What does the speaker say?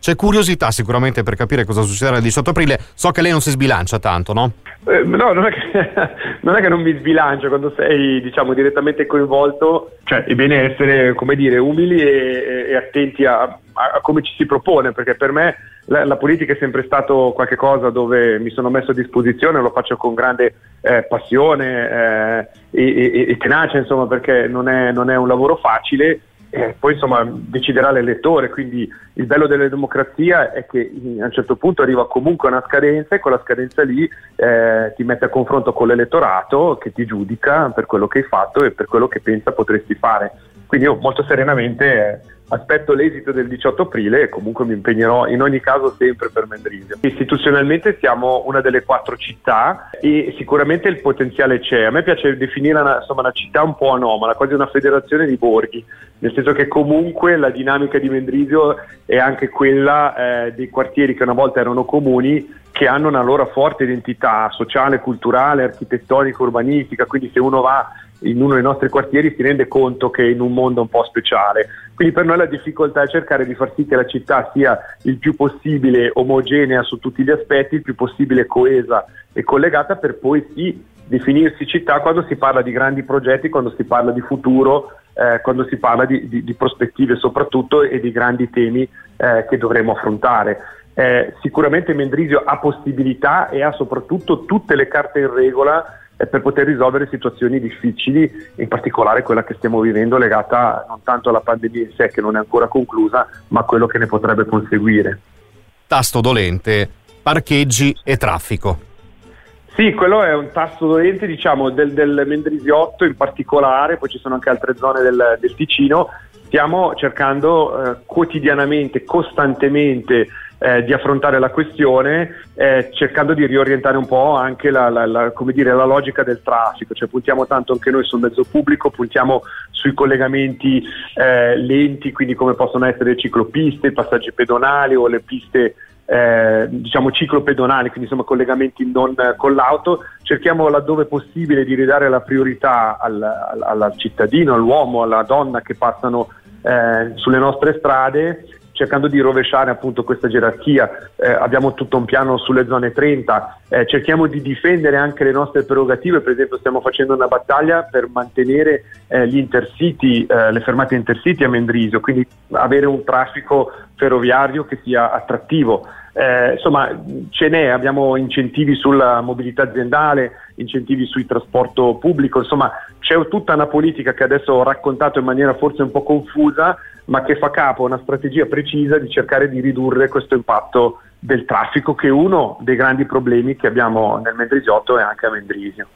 c'è curiosità sicuramente per capire cosa succederà il 18 aprile. So che lei non si sbilancia tanto, no? Eh, no, non è, che, non è, che, non mi sbilancio quando sei diciamo, direttamente coinvolto, cioè è bene essere come dire, umili e, e attenti a, a, come ci si propone, perché per me la, la, politica è sempre stato qualcosa dove mi sono messo a disposizione, lo faccio con grande eh, passione eh, e, e, e, tenacia, insomma, perché non è, non è un lavoro facile eh, poi insomma deciderà l'elettore, quindi il bello della democrazia è che a un certo punto arriva comunque una scadenza e quella scadenza lì eh, ti mette a confronto con l'elettorato che ti giudica per quello che hai fatto e per quello che pensa potresti fare. Quindi io molto serenamente eh, aspetto l'esito del 18 aprile e comunque mi impegnerò in ogni caso sempre per Mendrisio. Istituzionalmente siamo una delle quattro città e sicuramente il potenziale c'è. A me piace definire una, insomma, una città un po' anomala, quasi una federazione di borghi, nel senso che comunque la dinamica di Mendrisio è anche quella eh, dei quartieri che una volta erano comuni che hanno una loro forte identità sociale, culturale, architettonica, urbanistica, quindi se uno va in uno dei nostri quartieri si rende conto che è in un mondo un po' speciale. Quindi per noi la difficoltà è cercare di far sì che la città sia il più possibile omogenea su tutti gli aspetti, il più possibile coesa e collegata per poi sì definirsi città quando si parla di grandi progetti, quando si parla di futuro, eh, quando si parla di, di, di, prospettive soprattutto e di grandi temi eh, che dovremo affrontare. Eh, sicuramente Mendrisio ha possibilità e ha soprattutto tutte le carte in regola per poter risolvere situazioni difficili, in particolare quella che stiamo vivendo legata non tanto alla pandemia in sé che non è ancora conclusa, ma a quello che ne potrebbe conseguire. Tasto dolente, parcheggi e traffico. Sì, quello è un tasto dolente diciamo, del, del Mendrisiotto in particolare, poi ci sono anche altre zone del, del Ticino. Stiamo cercando eh, quotidianamente, costantemente eh, di affrontare la questione eh, cercando di riorientare un po' anche la, la, la, dire, la, logica del traffico, cioè puntiamo tanto anche noi sul mezzo pubblico, puntiamo sui collegamenti eh, lenti, quindi come possono essere le ciclopiste, i passaggi pedonali o le piste eh, diciamo ciclopedonali, quindi insomma collegamenti non con l'auto, cerchiamo laddove possibile di ridare la priorità al, al, al cittadino, all'uomo, alla donna che passano eh, sulle nostre strade cercando di rovesciare appunto questa gerarchia. Eh, abbiamo tutto un piano sulle zone 30, eh, cerchiamo di difendere anche le nostre prerogative, per esempio stiamo facendo una battaglia per mantenere eh, gli intercity, eh, le fermate intercity a Mendrisio, quindi avere un traffico ferroviario che sia attrattivo. Eh, insomma, ce n'è, abbiamo incentivi sulla mobilità aziendale, incentivi sul trasporto pubblico, insomma c'è tutta una politica che adesso ho raccontato in maniera forse un po' confusa, ma che fa capo a una strategia precisa di cercare di ridurre questo impatto del traffico, che è uno dei grandi problemi che abbiamo nel Mendrisiotto e anche a Mendrisio.